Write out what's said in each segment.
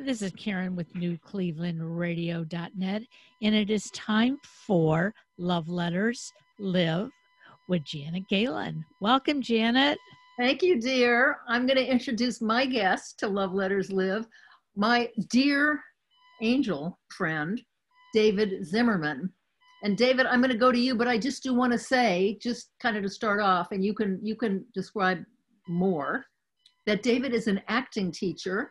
This is Karen with NewClevelandRadio.net, and it is time for Love Letters Live with Janet Galen. Welcome, Janet. Thank you, dear. I'm going to introduce my guest to Love Letters Live, my dear angel friend, David Zimmerman. And David, I'm going to go to you, but I just do want to say, just kind of to start off, and you can you can describe more, that David is an acting teacher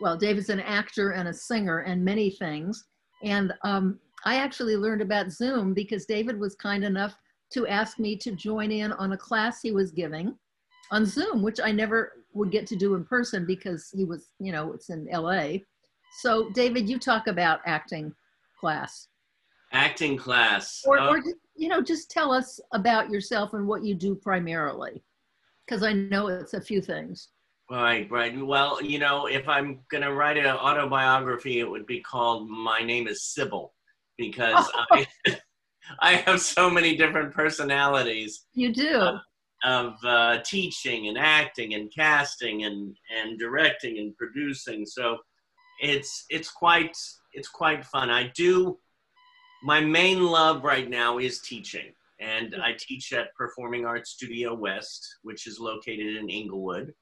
well, David's an actor and a singer and many things. And um, I actually learned about Zoom because David was kind enough to ask me to join in on a class he was giving on Zoom, which I never would get to do in person because he was, you know, it's in LA. So, David, you talk about acting class. Acting class. Or, or you know, just tell us about yourself and what you do primarily, because I know it's a few things. Right, right. Well, you know, if I'm going to write an autobiography, it would be called My Name is Sybil because I, I have so many different personalities. You do. Of, of uh, teaching and acting and casting and, and directing and producing. So it's, it's quite, it's quite fun. I do, my main love right now is teaching. And I teach at Performing Arts Studio West, which is located in Inglewood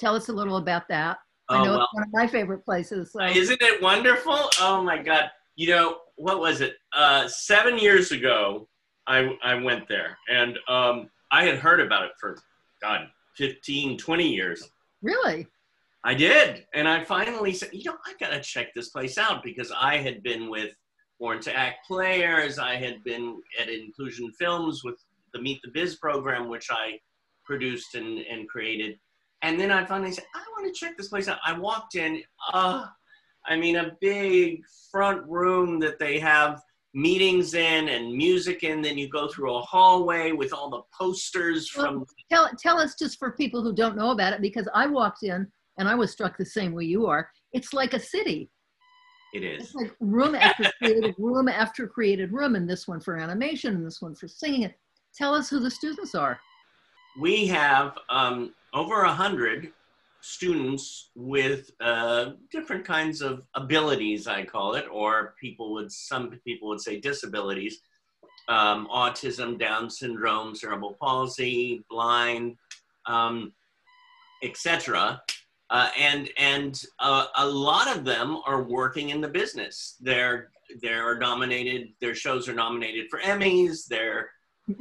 Tell us a little about that. Oh, I know well, it's one of my favorite places. So. Isn't it wonderful? Oh my God. You know, what was it? Uh, seven years ago, I, I went there and um, I had heard about it for, God, 15, 20 years. Really? I did. And I finally said, you know, I got to check this place out because I had been with Born to Act players. I had been at Inclusion Films with the Meet the Biz program, which I produced and, and created. And then I finally said, I want to check this place out. I walked in, uh, I mean, a big front room that they have meetings in and music in. Then you go through a hallway with all the posters from. Tell, tell us just for people who don't know about it, because I walked in and I was struck the same way you are. It's like a city. It is. It's like room after created room after created room, and this one for animation, and this one for singing. Tell us who the students are. We have um, over a hundred students with uh, different kinds of abilities, I call it, or people would some people would say disabilities, um, autism, Down syndrome, cerebral palsy, blind, um, etc. Uh, and and uh, a lot of them are working in the business. They're they're nominated. Their shows are nominated for Emmys. They're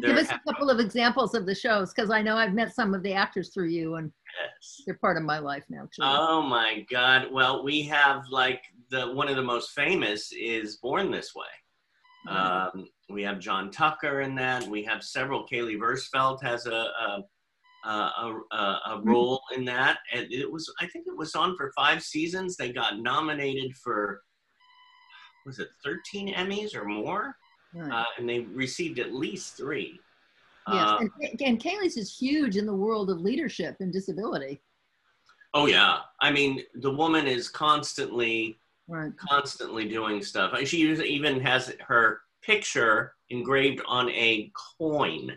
Give us a couple of examples of the shows because I know I've met some of the actors through you and yes. they're part of my life now too. Oh my God. Well, we have like the one of the most famous is Born This Way. Mm-hmm. Um, we have John Tucker in that. We have several. Kaylee Versfeld has a, a a, a, a, mm-hmm. role in that. And it was, I think it was on for five seasons. They got nominated for, was it 13 Emmys or more? Right. Uh, and they received at least three. Yes, uh, and, and Kaylee's is huge in the world of leadership and disability. Oh yeah, I mean the woman is constantly, right. constantly doing stuff. She even has her picture engraved on a coin.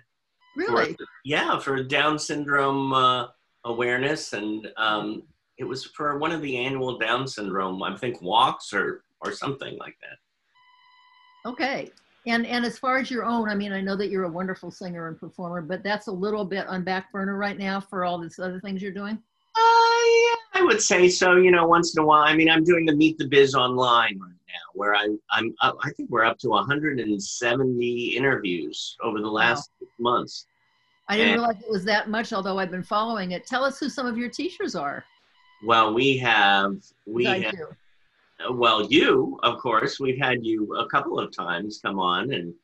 Really? For, yeah, for Down syndrome uh, awareness, and um, it was for one of the annual Down syndrome, I think, walks or or something like that. Okay, and and as far as your own, I mean, I know that you're a wonderful singer and performer, but that's a little bit on back burner right now for all these other things you're doing. Uh, yeah, I would say so. You know, once in a while. I mean, I'm doing the Meet the Biz online right now, where I, I'm up, I think we're up to 170 interviews over the last wow. months. I didn't and, realize it was that much, although I've been following it. Tell us who some of your teachers are. Well, we have we have, well, you, of course, we've had you a couple of times come on and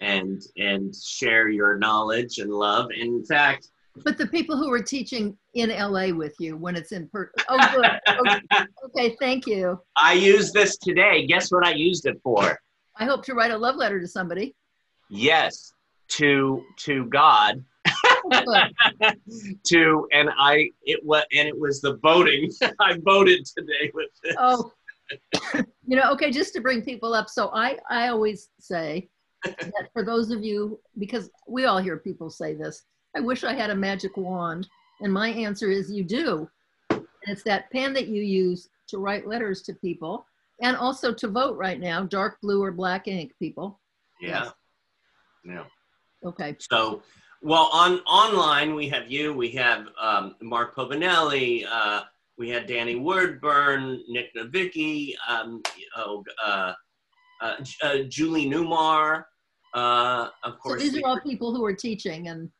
and and share your knowledge and love. In fact, but the people who were teaching in LA with you when it's in person. Oh, good. Okay. okay, thank you. I used this today. Guess what I used it for? I hope to write a love letter to somebody. Yes, to to God. to and I it was and it was the voting. I voted today with this. Oh, you know, okay, just to bring people up. So I, I always say that for those of you, because we all hear people say this, I wish I had a magic wand. And my answer is you do. And it's that pen that you use to write letters to people and also to vote right now, dark blue or black ink people. Yeah. Yes. Yeah. Okay. So, well, on online we have you, we have um, Mark Povinelli, uh, we had Danny Woodburn, Nick Novicki, um, oh, uh, uh, uh, Julie Newmar, uh, of So course. these are all people who are teaching and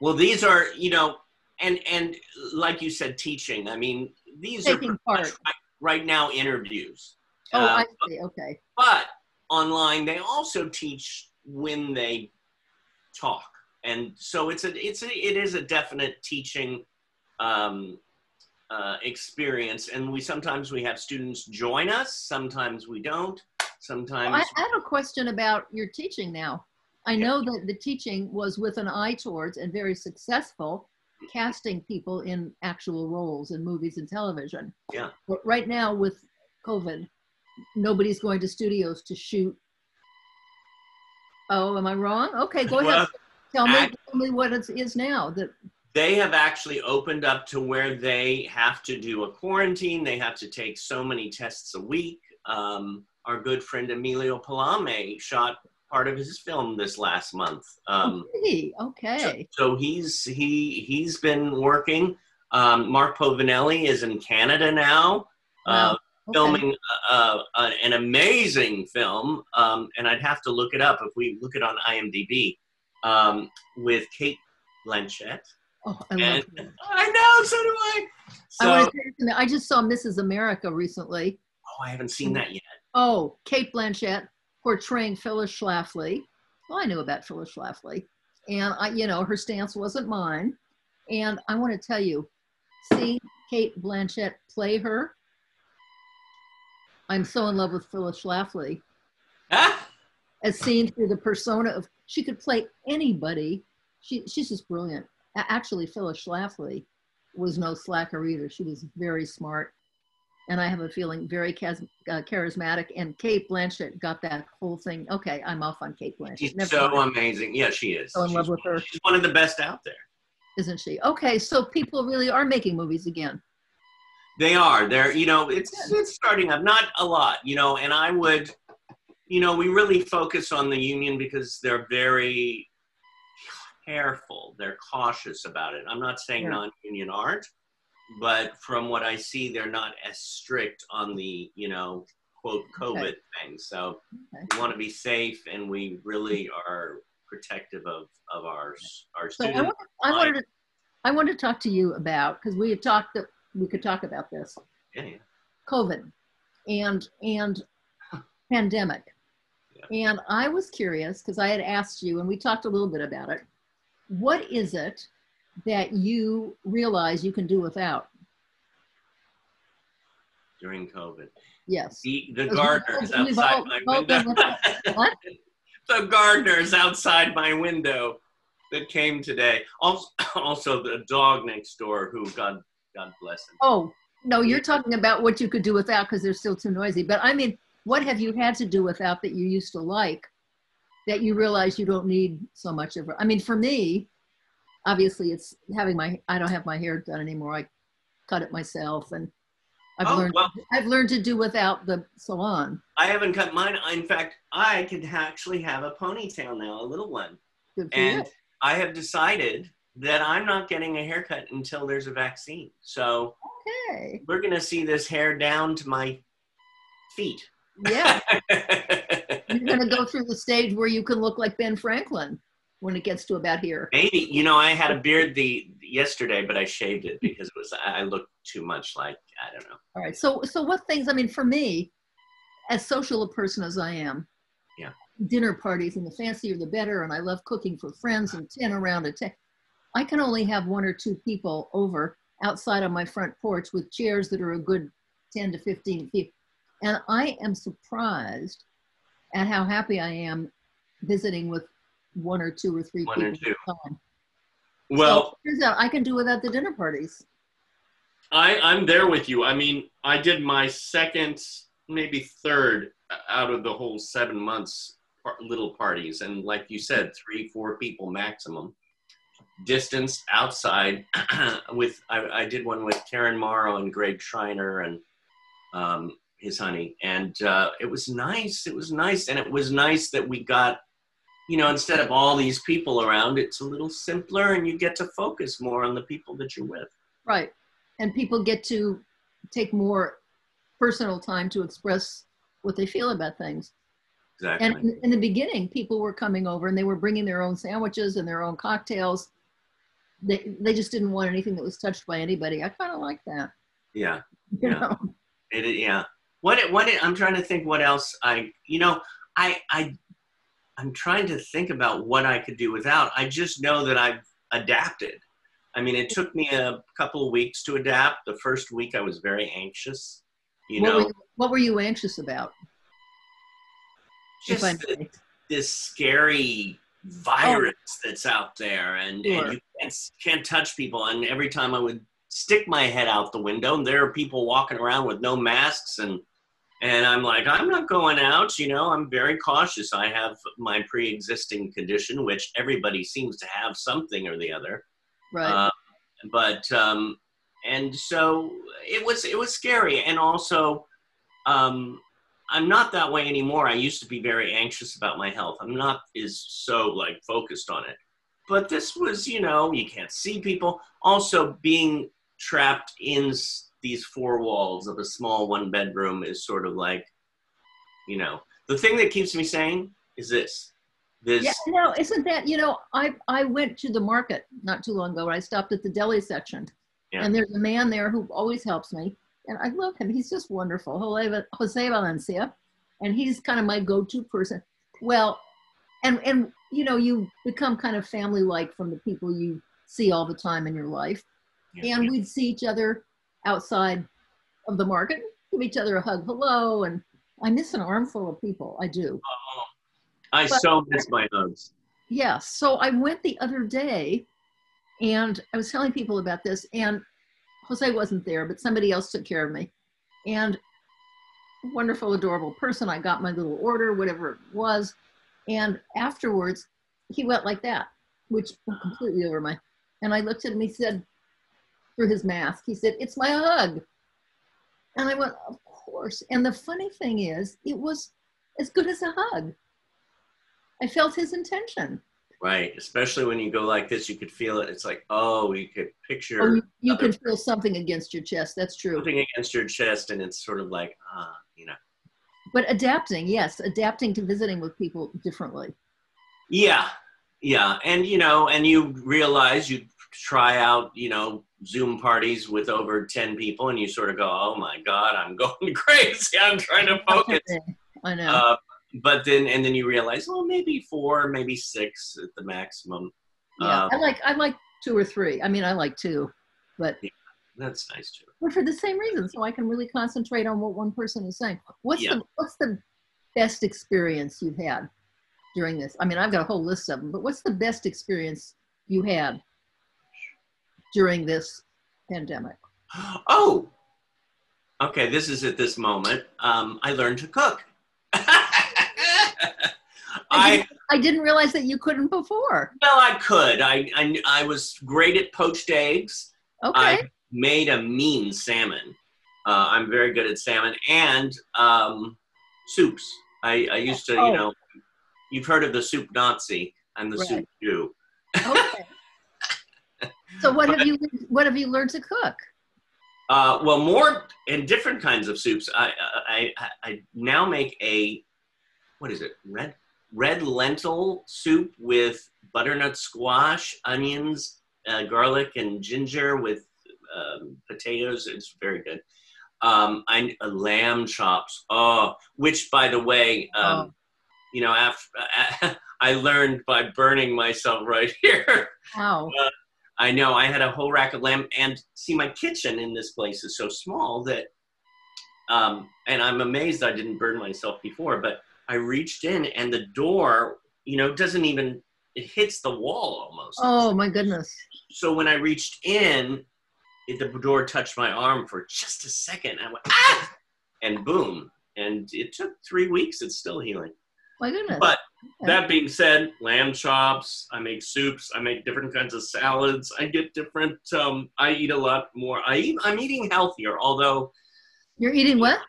well, these are you know, and and like you said, teaching. I mean, these taking are part. right, right now interviews. Oh, Uh, I see. Okay. but online they also teach when they talk and so it's a it's a it is a definite teaching um, uh, experience and we sometimes we have students join us sometimes we don't sometimes I, I have a question about your teaching now. I know that the teaching was with an eye towards and very successful casting people in actual roles in movies and television. Yeah. But right now with COVID, nobody's going to studios to shoot. Oh, am I wrong? Okay, go ahead. Tell me, act- tell me what it is now. That they have actually opened up to where they have to do a quarantine they have to take so many tests a week um, our good friend emilio palame shot part of his film this last month um, Hey, okay. So he's he he's been working. Um, Mark Povinelli is in Canada now, uh, Wow, okay. filming uh, uh, an amazing film. Um, and I'd have to look it up if we look it on IMDb um, with Cate Blanchett. Oh, I love And that. I know, so do I. So, I, want to tell you something. I just saw Mrs. America recently. oh, I haven't seen that yet. Oh, Cate Blanchett portraying Phyllis Schlafly. Well, I knew about Phyllis Schlafly, and I, you know, her stance wasn't mine. And I want to tell you, seeing Cate Blanchett play her, I'm so in love with Phyllis Schlafly. Ah! As seen through the persona of, she could play anybody. She, she's just brilliant. Actually, Phyllis Schlafly was no slacker either. She was very smart and I have a feeling very chas- uh, charismatic. And Cate Blanchett got that whole thing. Okay, I'm off on Cate Blanchett. She's Never so mind, amazing. Yeah, she is. So in love she's, with her. she's one of the best out there. isn't she? Okay, so people really are making movies again. They are. They're, you know, it's it's starting up. Not a lot, you know, and I would, you know, we really focus on the union because they're very careful. They're cautious about it. I'm not saying Yeah. non-union aren't, but from what I see, they're not as strict on the, you know, quote COVID thing. So Okay. we want to be safe, and we really are protective of of our our So I students. wanted, I wanted to, I wanted to talk to you about because we had talked that we could talk about this Yeah, yeah. COVID and and pandemic. And I was curious because I had asked you, and we talked a little bit about it. What is it that you realize you can do without? During COVID. Yes. The, the gardeners outside all- my window. What? the gardeners outside my window that came today. Also, also the dog next door who God God bless him. Oh, no, you're talking about what you could do without because they're still too noisy. But I mean, what have you had to do without that you used to like that you realize you don't need so much of it? I mean, for me, obviously it's having my, I don't have my hair done anymore. I cut it myself and I've Oh, learned, well. I've learned to do without the salon. I haven't cut mine. In fact, I can actually have a ponytail now, a little one. Good for you. And I have decided that I'm not getting a haircut until there's a vaccine. So Okay. we're gonna see this hair down to my feet. Yeah. You're going to go through the stage where you can look like Ben Franklin when it gets to about here. Maybe you know I had a beard the yesterday, but I shaved it because it was I looked too much like I don't know. All right. So, so what things? I mean, for me, as social a person as I am, Yeah. dinner parties and the fancier the better, and I love cooking for friends and ten around a ten. I can only have one or two people over outside on my front porch with chairs that are a good ten to fifteen feet, and I am surprised at how happy I am visiting with one or two or three One people at a time. Well, so, turns out I can do without the dinner parties. I, I'm there with you. I mean, I did my second, maybe third out of the whole seven months little parties. And like you said, three, four people maximum. Distanced outside with, I, I did one with Karen Morrow and Greg Schreiner and um, his honey, and uh, it was nice. It was nice, and it was nice that we got, you know, instead of all these people around, it's a little simpler, and you get to focus more on the people that you're with. Right. And people get to take more personal time to express what they feel about things. Exactly. And in, in the beginning, people were coming over and they were bringing their own sandwiches and their own cocktails. They, they just didn't want anything that was touched by anybody. I kind of like that. yeah. You Yeah. know? It, it- yeah. What it- what it- I'm trying to think what else I you know I I I'm trying to think about what I could do without. I just know that I've adapted. I mean, it took me a couple of weeks to adapt. The first week I was very anxious. You what, know, were you, what were you anxious about? just the- this scary virus oh. that's out there and, Sure. and you can't, can't touch people and every time i would stick my head out the window and there are people walking around with no masks and and i'm like i'm not going out you know i'm very cautious i have my pre-existing condition which everybody seems to have something or the other Right. uh, but um, and so it was it was scary, and also um, I'm not that way anymore. I used to be very anxious about my health. I'm not as so like focused on it. But this was, you know, you can't see people. Also, being trapped in s- these four walls of a small one bedroom is sort of like, you know, the thing that keeps me sane is this. This yeah, no, isn't that, you know, I, I went to the market not too long ago. I stopped at the deli section. Yeah. And there's a man there who always helps me. And I love him. He's just wonderful. Jose, Jose Valencia. And he's kind of my go-to person. Well, and and you know, you become kind of family-like from the people you see all the time in your life. Yeah. And we'd see each other outside of the market, give each other a hug, hello. And I miss an armful of people. I do. Oh, I But- so miss my hugs. Yeah. So I went the other day and I was telling people about this, and Jose wasn't there, but somebody else took care of me. And wonderful, adorable person. I got my little order, whatever it was. And afterwards, he went like that, which completely over my. And I looked at him, he said, through his mask, he said, It's my hug. And I went, Of course. And the funny thing is, it was as good as a hug. I felt his intention. Right, especially when you go like this, you could feel it. It's like, oh, you could picture you, can feel something against your chest. That's true. something against your chest, and it's sort of like, ah, you know. But adapting, yes, adapting to visiting with people differently. Yeah, yeah, and you know, and you realize you try out, you know, Zoom parties with over ten people, and you sort of go, oh my god, I'm going crazy. I'm trying to focus. I know. Uh, but then, and then you realize, well, maybe four, maybe six at the maximum. yeah, uh, I like I like two or three. I mean, I like two, but That's nice too. but for the same reason, so I can really concentrate on what one person is saying. What's Yeah. the what's the best experience you've had during this? I mean, I've got a whole list of them, but what's the best experience you had during this pandemic? Oh, okay. This is at this moment. Um, I learned to cook. I I didn't realize that you couldn't before. well, I could. I, I I was great at poached eggs. Okay. I made a mean salmon. Uh, I'm very good at salmon and um, soups. I, I used to, Oh. you know, you've heard of the soup Nazi. I'm the Right. soup Jew. Okay. So what have you what have you learned to cook? Uh, well, more and different kinds of soups. I, I, I, I now make a, what is it? Red, red lentil soup with butternut squash, onions, uh, garlic, and ginger with um, potatoes. It's very good. Um, I uh, lamb chops. Oh, which by the way, um, Oh. you know, after I learned by burning myself right here. Wow. I know I had a whole rack of lamb, and see, my kitchen in this place is so small that, um, and I'm amazed I didn't burn myself before. But I reached in, and the door, you know, doesn't even it hits the wall almost. Oh my goodness. So when I reached in, it, the door touched my arm for just a second. I went ah, and boom, and it took three weeks. It's still healing. My goodness. But. That being said, lamb chops. I make soups. I make different kinds of salads. I get different. Um, I eat a lot more. I eat. I'm eating healthier. Although You're eating what?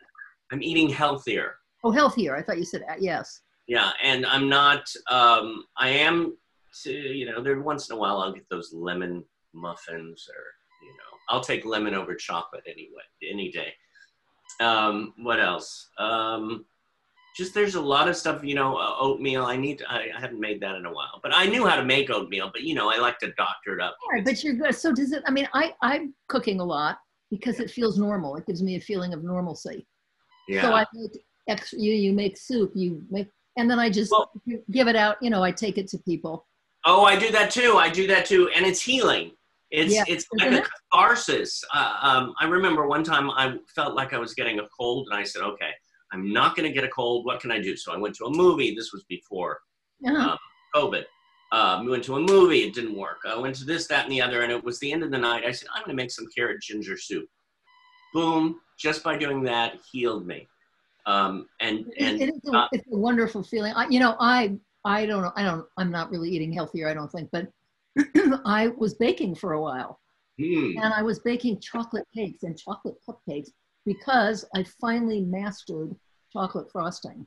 I'm eating healthier. Oh, healthier. I thought you said uh, yes. Yeah, and I'm not. Um, I am. To, you know, there once in a while I'll get those lemon muffins, or you know, I'll take lemon over chocolate anyway, any day. Um, what else? Um, just there's a lot of stuff. You know, uh, oatmeal. I need. To, I, I haven't made that in a while, but I knew how to make oatmeal. But you know, I like to doctor it up. All right, but you're good. So does it? I mean, I I'm cooking a lot because it feels normal. It gives me a feeling of normalcy. Yeah. So I make extra. You you make soup. You make, and then I just Well- give it out. You know, I take it to people. Oh, I do that too. I do that too, and it's healing. It's Yeah, it's like isn't a catharsis. Uh, um, I remember one time I felt like I was getting a cold, and I said, "Okay, I'm not going to get a cold. What can I do?" So I went to a movie. This was before Uh-huh. um, COVID. Um, we went to a movie. It didn't work. I went to this, that, and the other, and it was the end of the night. I said, "I'm going to make some carrot ginger soup." Boom! Just by doing that, healed me. Um, and and it is a, uh, it's a wonderful feeling. I, you know, I I don't know. I don't. I'm not really eating healthier. I don't think, but I was baking for a while, hmm, and I was baking chocolate cakes and chocolate cupcakes because I finally mastered chocolate frosting,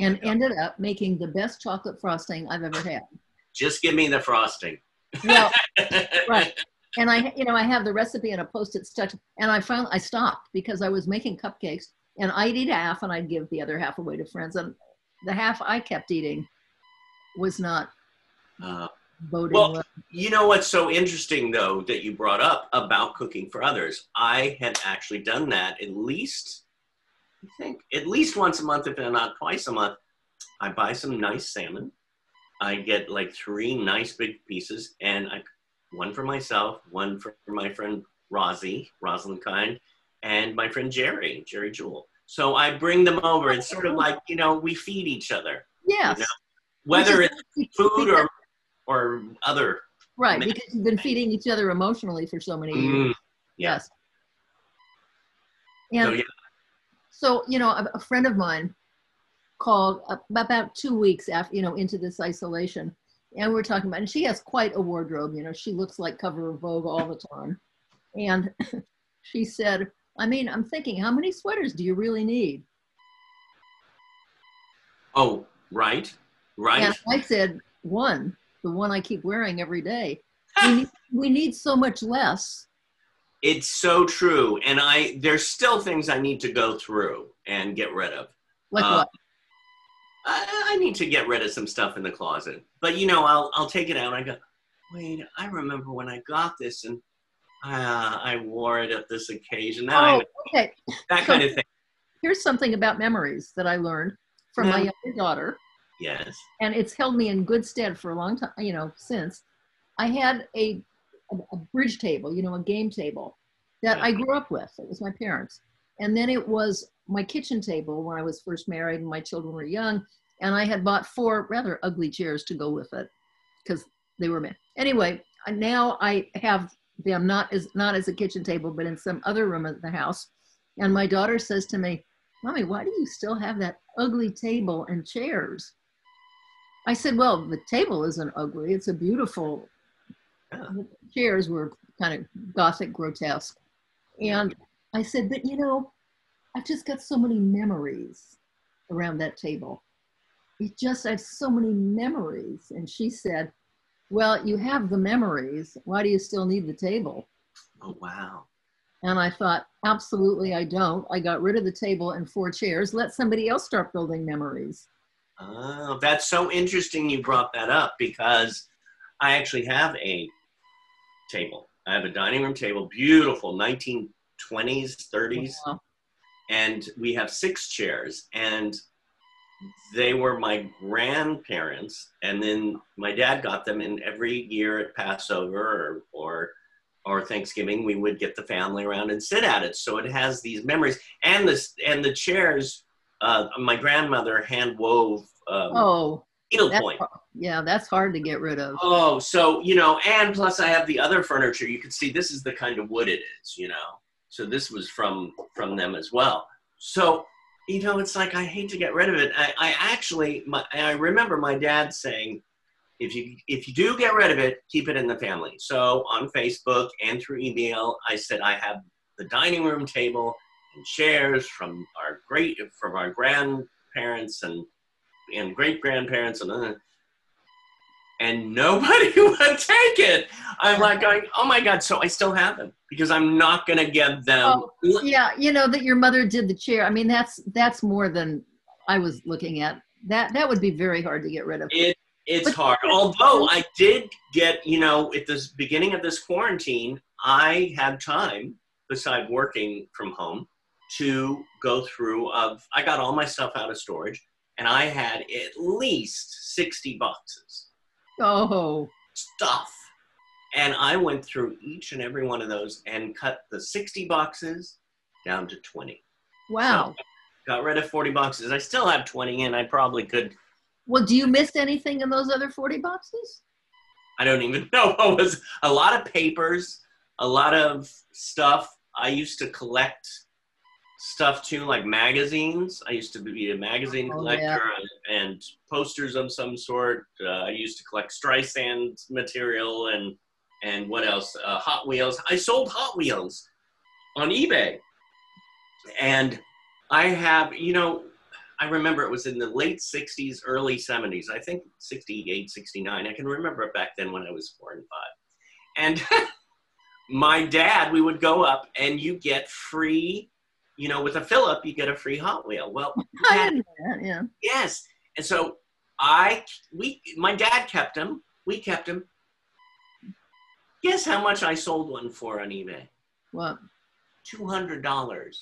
and ended up making the best chocolate frosting I've ever had. just give me the frosting. Well, right. And I, you know, I have the recipe and a post-it stuck. And I found I stopped because I was making cupcakes, and I'd eat half, and I'd give the other half away to friends. And the half I kept eating was not Uh, boding Well. You know what's so interesting though that you brought up about cooking for others? I had actually done that at least, I think, at least once a month, if not twice a month. I buy some nice salmon. I get like three nice big pieces, and I one for myself, one for my friend Rosie, Rosalind Kind, and my friend Jerry, Jerry Jewell. So I bring them over. It's sort of like you know we feed each other, Yes. know, whether it's food or or other. right because you've been feeding each other emotionally for so many years. Mm, yeah. Yes. And So yeah. so you know a, a friend of mine called about two weeks after you know into this isolation and we're talking about and she has quite a wardrobe you know she looks like cover of vogue all the time and she said i mean i'm thinking how many sweaters do you really need Oh, right, right. and i said one the one i keep wearing every day we need, we need so much less It's so true, and I there's still things I need to go through and get rid of. like Uh, what I, I need to get rid of some stuff in the closet, but you know, I'll I'll take it out. I go, wait, I remember when I got this, and uh, I wore it at this occasion. Now oh okay that kind of thing. here's something about memories that i learned from my younger daughter Yes. and it's held me in good stead for a long time you know since. I had a, a, bridge table you know a game table that i grew up with. It was my parents. And then it was my kitchen table when i was first married and my children were young. And i had bought four rather ugly chairs to go with it because they were men anyway now i have them not as not as a kitchen table but in some other room of the house. And my daughter says to me mommy why do you still have that ugly table and chairs I said, well, the table isn't ugly. It's a beautiful. Yeah. The chairs were kind of gothic, grotesque. And I said, but you know, I've just got so many memories around that table. It just, I have so many memories. And she said, well, you have the memories. Why do you still need the table? Oh wow. And I thought, absolutely, I don't. I got rid of the table and four chairs. Let somebody else start building memories. Oh, that's so interesting you brought that up because I actually have a table. I have a dining room table, beautiful 1920s, 30s, Wow. and we have six chairs. And they were my grandparents, and then my dad got them. And every year at Passover or or or Thanksgiving, we would get the family around and sit at it. So it has these memories, and this and the chairs. Uh, my grandmother hand wove um, Oh, that's, needlepoint. yeah, that's hard to get rid of. Oh, so you know, and plus I have the other furniture. You can see this is the kind of wood it is, you know. So this was from from them as well. So you know, it's like I hate to get rid of it. I, I actually, my, I remember my dad saying, if you if you do get rid of it, keep it in the family. So on Facebook and through email, I said I have the dining room table and chairs from our great from our grandparents and and great grandparents and uh, and nobody would take it. I'm like going, oh my god! So I still have them because I'm not gonna give them. Oh, yeah, you know that your mother did the chair. I mean, that's that's more than I was looking at. That that would be very hard to get rid of. It it's hard. Although I did get, you know, at the beginning of this quarantine, I had time beside working from home to go through of I got all my stuff out of storage and I had at least 60 boxes. Oh, stuff. And I went through each and every one of those and cut the 60 boxes down to 20. Wow. So got rid of 40 boxes. I still have 20 and I probably could well, do you miss anything in those other 40 boxes? I don't even know what was a lot of papers, a lot of stuff. I used to collect stuff too, like magazines. I used to be a magazine Oh, collector yeah. and, and posters of some sort. Uh, I used to collect Streisand material and and what else? Uh, Hot Wheels. I sold Hot Wheels on eBay, and I have you know. I remember it was in the late 60s, early 70s. I think 68, 69. I can remember it back then when I was four and five. And my dad, we would go up and you get free, you know, with a fill up, you get a free Hot Wheel. Well, I Dad- didn't know that, yeah. yes. And so I, we, my dad kept them. We kept them. Guess how much I sold one for on eBay? What? $200.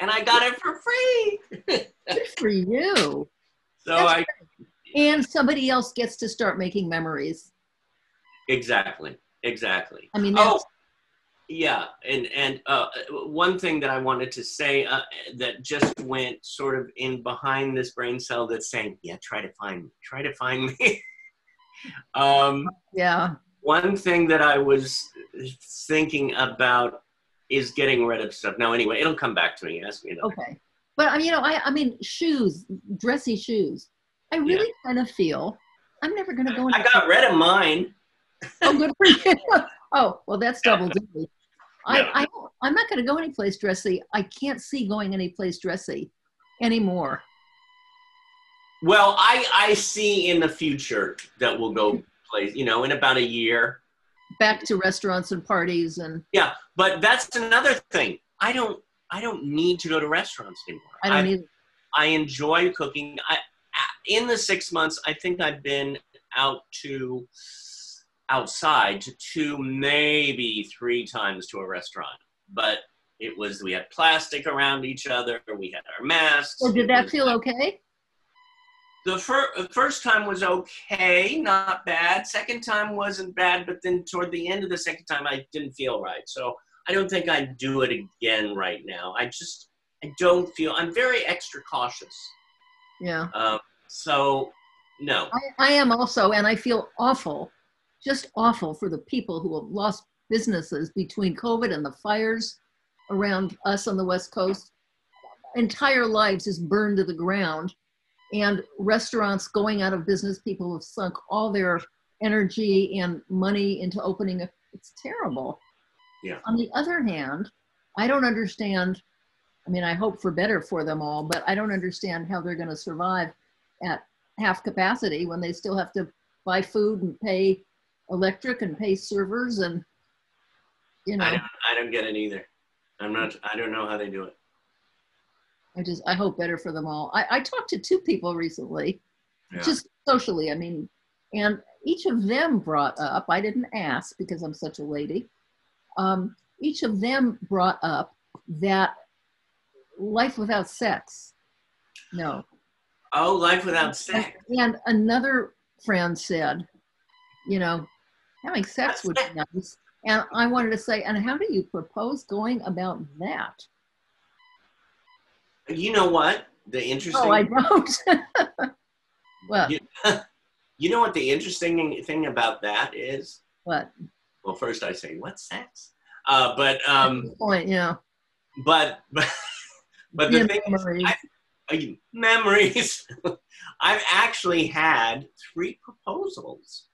And I got it for free. good for you. So That's I, And somebody else gets to start making memories. exactly, exactly. I mean, Oh, yeah, and and uh, one thing that I wanted to say uh, that just went sort of in behind this brain cell that's saying, yeah, try to find me, try to find me. um, yeah. one thing that I was thinking about is getting rid of stuff. Now, anyway, it'll come back to me. Ask me another. Okay. But I mean, you know, I, I mean, shoes, dressy shoes. I really kind of feel I'm never going to go. I got rid of mine. Oh, good for you. oh, well, that's double duty. I. I, I'm not going to go anyplace dressy. I can't see going anyplace dressy anymore. Well, I I see in the future that we'll go place. You know, in about a year. Back to restaurants and parties, and Yeah, but that's another thing. I don't I don't need to go to restaurants anymore. I don't either. I enjoy cooking. I in the six months, I think I've been out to outside to two, maybe three times to a restaurant. But it was we had plastic around each other. We had our masks. So did that feel okay? the fir- first time was okay, not bad. Second time wasn't bad, but then toward the end of the second time, I didn't feel right. So I don't think I'd do it again right now. I just I don't feel. I'm very extra cautious. Yeah. Um, so no, I, I am also, and I feel awful, just awful for the people who have lost businesses between COVID and the fires around us on the West Coast. Entire lives just burned to the ground, and restaurants going out of business. People have sunk all their energy and money into opening. A, it's terrible. Yeah. On the other hand, I don't understand. I mean, I hope for better for them all, but I don't understand how they're going to survive at half capacity when they still have to buy food and pay electric and pay servers and you know I don't. I don't get it either. I'm not. I don't know how they do it. I just I hope better for them all. I, I talked to two people recently, Yeah. just socially. I mean, and each of them brought up. I didn't ask because I'm such a lady. Um, each of them brought up that life without sex. No. Oh, life without sex. And another friend said, you know, having sex would be nice. And I wanted to say, and how do you propose going about that? You know what? The interesting. Oh, I don't. what? You, you know what the interesting thing about that is? What? Well, first I say, what sex? Uh, but um, point. Yeah. but but but the Yeah, thing is, memories. I, memories. I've actually had three proposals.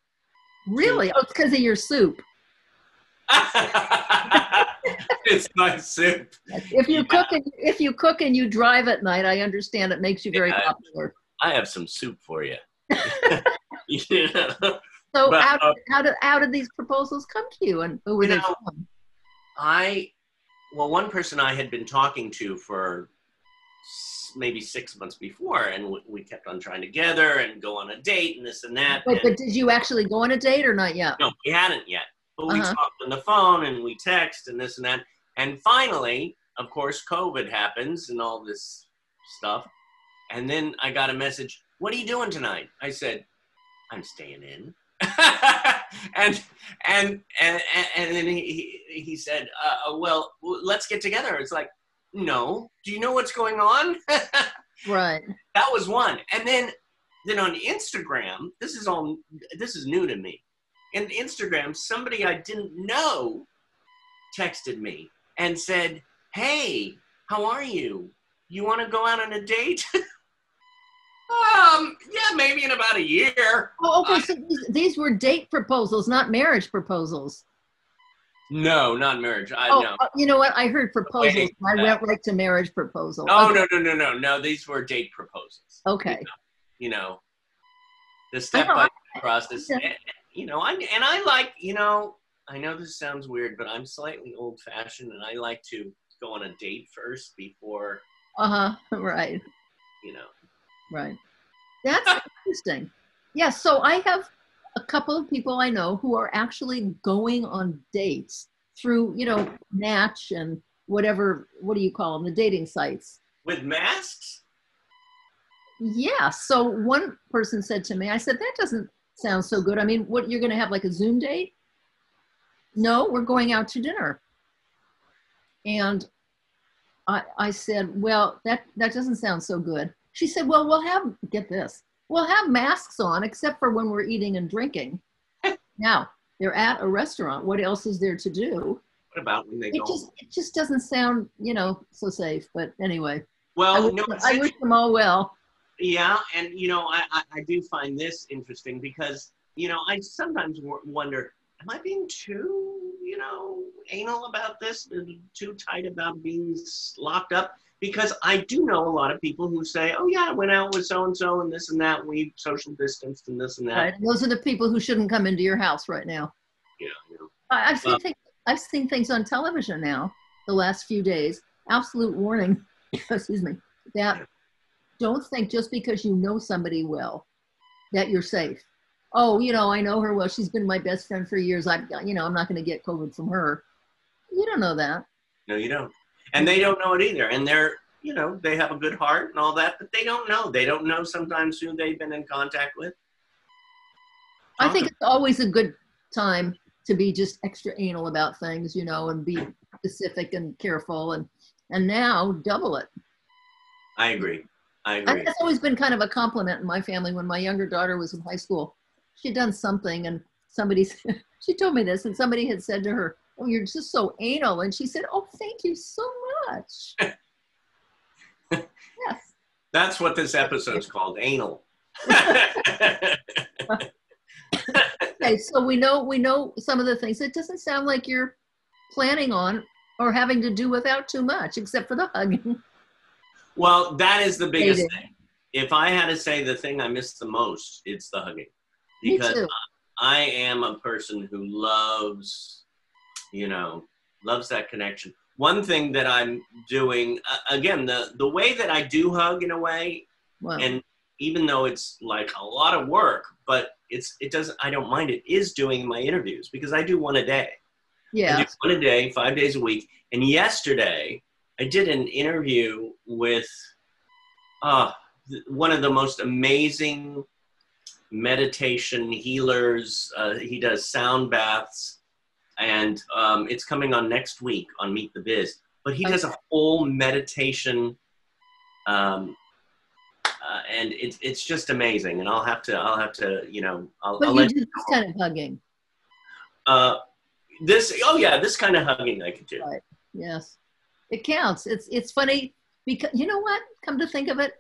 Really? Oh, it's because of your soup. it's my soup. If you Yeah. cook and if you cook and you drive at night, I understand it makes you very Yeah. popular. I have some soup for you. you know, So But, how, uh, how did how did these proposals come to you, and who were they know, from? I, well, one person I had been talking to for maybe six months before, and we, we kept on trying together and go on a date and this and that. Wait, and- but did you actually go on a date or not yet? No, we hadn't yet. But we Uh-huh. talked on the phone and we text and this and that. And finally, of course, COVID happens and all this stuff. And then I got a message, What are you doing tonight? I said, I'm staying in. and, and and and then he he, he said, uh, "Well, let's get together." It's like, no. Do you know what's going on? Right. that was one and then then on instagram this is all this is new to me in instagram somebody i didn't know texted me and said hey how are you you want to go out on a date um yeah maybe in about a year Oh, okay. So these, these were date proposals, not marriage proposals. No not marriage i Oh, know uh, you know what? I heard proposals. Wait, I went right to marriage proposal. oh okay. no no no no no these were date proposals Okay. you know the step by step process yeah. and, you know i and i like you know i know this sounds weird but i'm slightly old fashioned and i like to go on a date first before Uh huh. Right. you know Right. That's interesting. Yeah. So I have a couple of people I know who are actually going on dates through, you know, Match and whatever. What do you call them? The dating sites. with masks Yeah. So one person said to me, I said, that doesn't sound so good. I mean, what you're going to have like a Zoom date? No, we're going out to dinner. And I, I said, well, that, that doesn't sound so good. She said, well, we'll have, get this, we'll have masks on except for when we're eating and drinking. now, they're at a restaurant. What else is there to do? what about when they It go just, it just doesn't sound, you know, so safe. But anyway, I well wish, no I wish them all well. Yeah, and you know, I, I, I do find this interesting because you know I sometimes w- wonder, am I being too you know anal about this, too tight about being locked up? Because I do know a lot of people who say, oh yeah, I went out with so and so and this and that, we social distanced and this and that. Right. And those are the people who shouldn't come into your house right now. Yeah, know. I, I've seen Well- things. I've seen things on television now. The last few days, absolute warning. excuse me. That don't think just because you know somebody well that you're safe. Oh, you know, I know her well. She's been my best friend for years. I, you know, I'm not going to get COVID from her. You don't know that. No, you don't. And they don't know it either. And they're, you know, they have a good heart and all that, but they don't know. They don't know sometimes who they've been in contact with. I think it's always a good time to be just extra anal about things, you know, and be specific and careful. And and now double it. I agree. I agree. that's always been kind of a compliment in my family. When my younger daughter was in high school, she'd done something, and somebody she told me this, and somebody had said to her, "Oh, you're just so anal," and she said, "Oh, thank you so much." yes. That's what this episode's called, anal. Okay, so we know we know some of the things. It doesn't sound like you're planning on or having to do without too much, except for the hugging. well, that is the biggest thing. If I had to say the thing I miss the most, it's the hugging. Because. I am a person who loves, you know, loves that connection. One thing that I'm doing, uh, again, the, the way that I do hug in a way, Well, and even though it's like a lot of work, but it's it doesn't I don't mind it is doing my interviews because I do one a day. Yeah. one a day, five days a week. And yesterday, I did an interview with uh, one of the most amazing meditation healers. Uh, he does sound baths, and um, it's coming on next week on Meet the Biz. But he does a whole meditation, um, uh, and it's it's just amazing. And I'll have to I'll have to you know I'll, But I'll you let do this kind of hugging. uh, this oh yeah this kind of hugging I could do. Yes. It counts. It's it's funny because you know what? Come to think of it,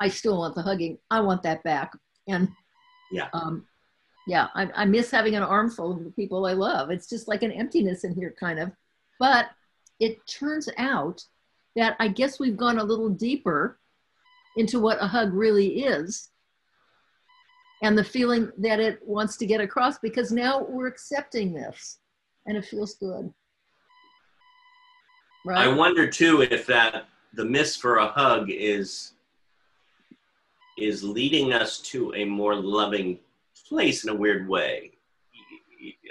I still want the hugging. I want that back. And Yeah. um Yeah, I, I miss having an armful of the people I love. It's just like an emptiness in here, kind of. But it turns out that I guess we've gone a little deeper into what a hug really is and the feeling that it wants to get across because now we're accepting this and it feels good. Right? I wonder too if that the miss for a hug is is leading us to a more loving place in a weird way.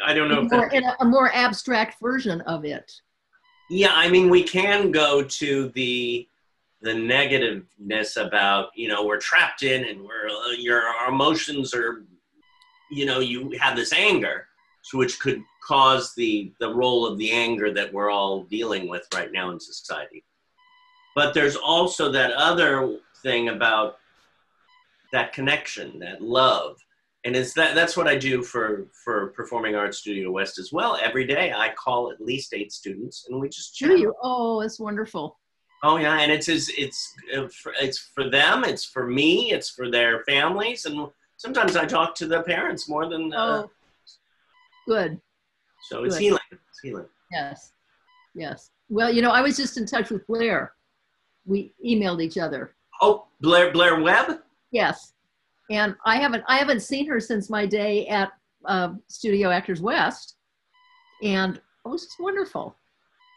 I don't know if more, that, in a, a more abstract version of it. Yeah, I mean, we can go to the the negativeness about you know we're trapped in and we're uh, your our emotions are you know you have this anger which could cause the the role of the anger that we're all dealing with right now in society but there's also that other thing about that connection that love and it's that that's what i do for for performing arts studio west as well every day i call at least eight students and we just chat you? Oh, it's wonderful. Oh yeah, and it's it's it's uh, for, it's for them, it's for me, it's for their families, and sometimes I talk to the parents more than. Uh, Oh, good. so it's healing. It's healing. Yes. Yes. Well, you know, I was just in touch with Blair. We emailed each other. Oh, Blair Blair Webb. Yes. And I haven't I haven't seen her since my day at uh, Studio Actors West. And it was just wonderful.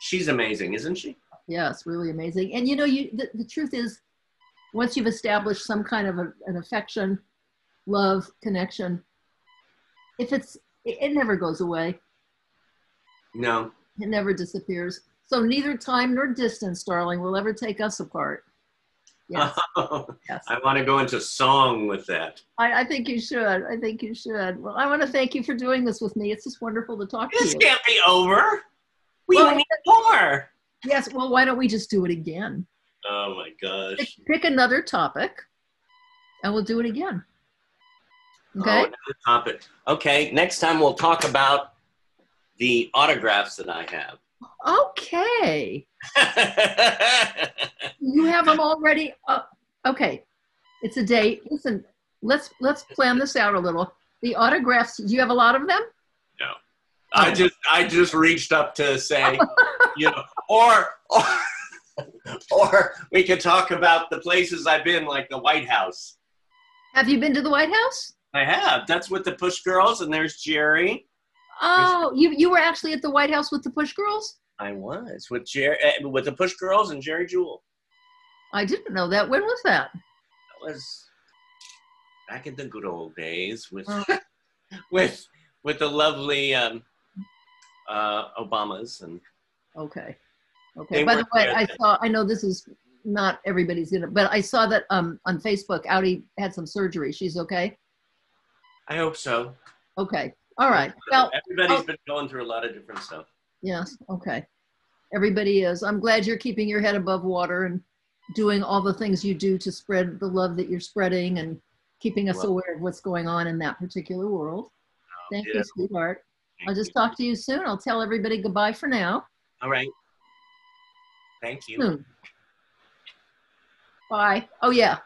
She's amazing, isn't she? Yes, really amazing. And you know, you the, the truth is, once you've established some kind of a, an affection, love, connection, if it's it, it never goes away. No. It never disappears. So neither time nor distance, darling, will ever take us apart. Yes, yes. I want to go into song with that. I, I think you should. I think you should. Well, I want to thank you for doing this with me. It's just wonderful to talk to you. This can't be over. We Well- need more. Yes. Well, why don't we just do it again? Oh my gosh. pick another topic, and we'll do it again. Oh, Okay. another topic. Okay, next time we'll talk about the autographs that I have. Okay. You have them already. Uh, okay. It's a date. Listen, let's let's plan this out a little. The autographs. Do you have a lot of them? No, I just I just reached up to say, you know, or or, or we could talk about the places I've been, like the White House. Have you been to the White House? I have. That's with the Push Girls, and there's Geri. Oh, you you were actually at the White House with the Push Girls. I was with Geri uh, with the Push Girls and Geri Jewell. I didn't know that. When was that? That was back in the good old days with Oh. with with the lovely um, uh, Obamas and Okay. Okay. By the way, I then. saw. I know this is not everybody's gonna, but I saw that um on Facebook, Auti had some surgery. She's okay. I hope so. Okay. All right. Well, everybody's oh. been going through a lot of different stuff. yes. Okay. Everybody is. I'm glad you're keeping your head above water and doing all the things you do to spread the love that you're spreading and keeping us Well- aware of what's going on in that particular world. Oh, Thank yeah. you, sweetheart. Thank I'll just you. talk to you soon. I'll tell everybody goodbye for now. All right. Thank you. Soon. Bye. Oh yeah.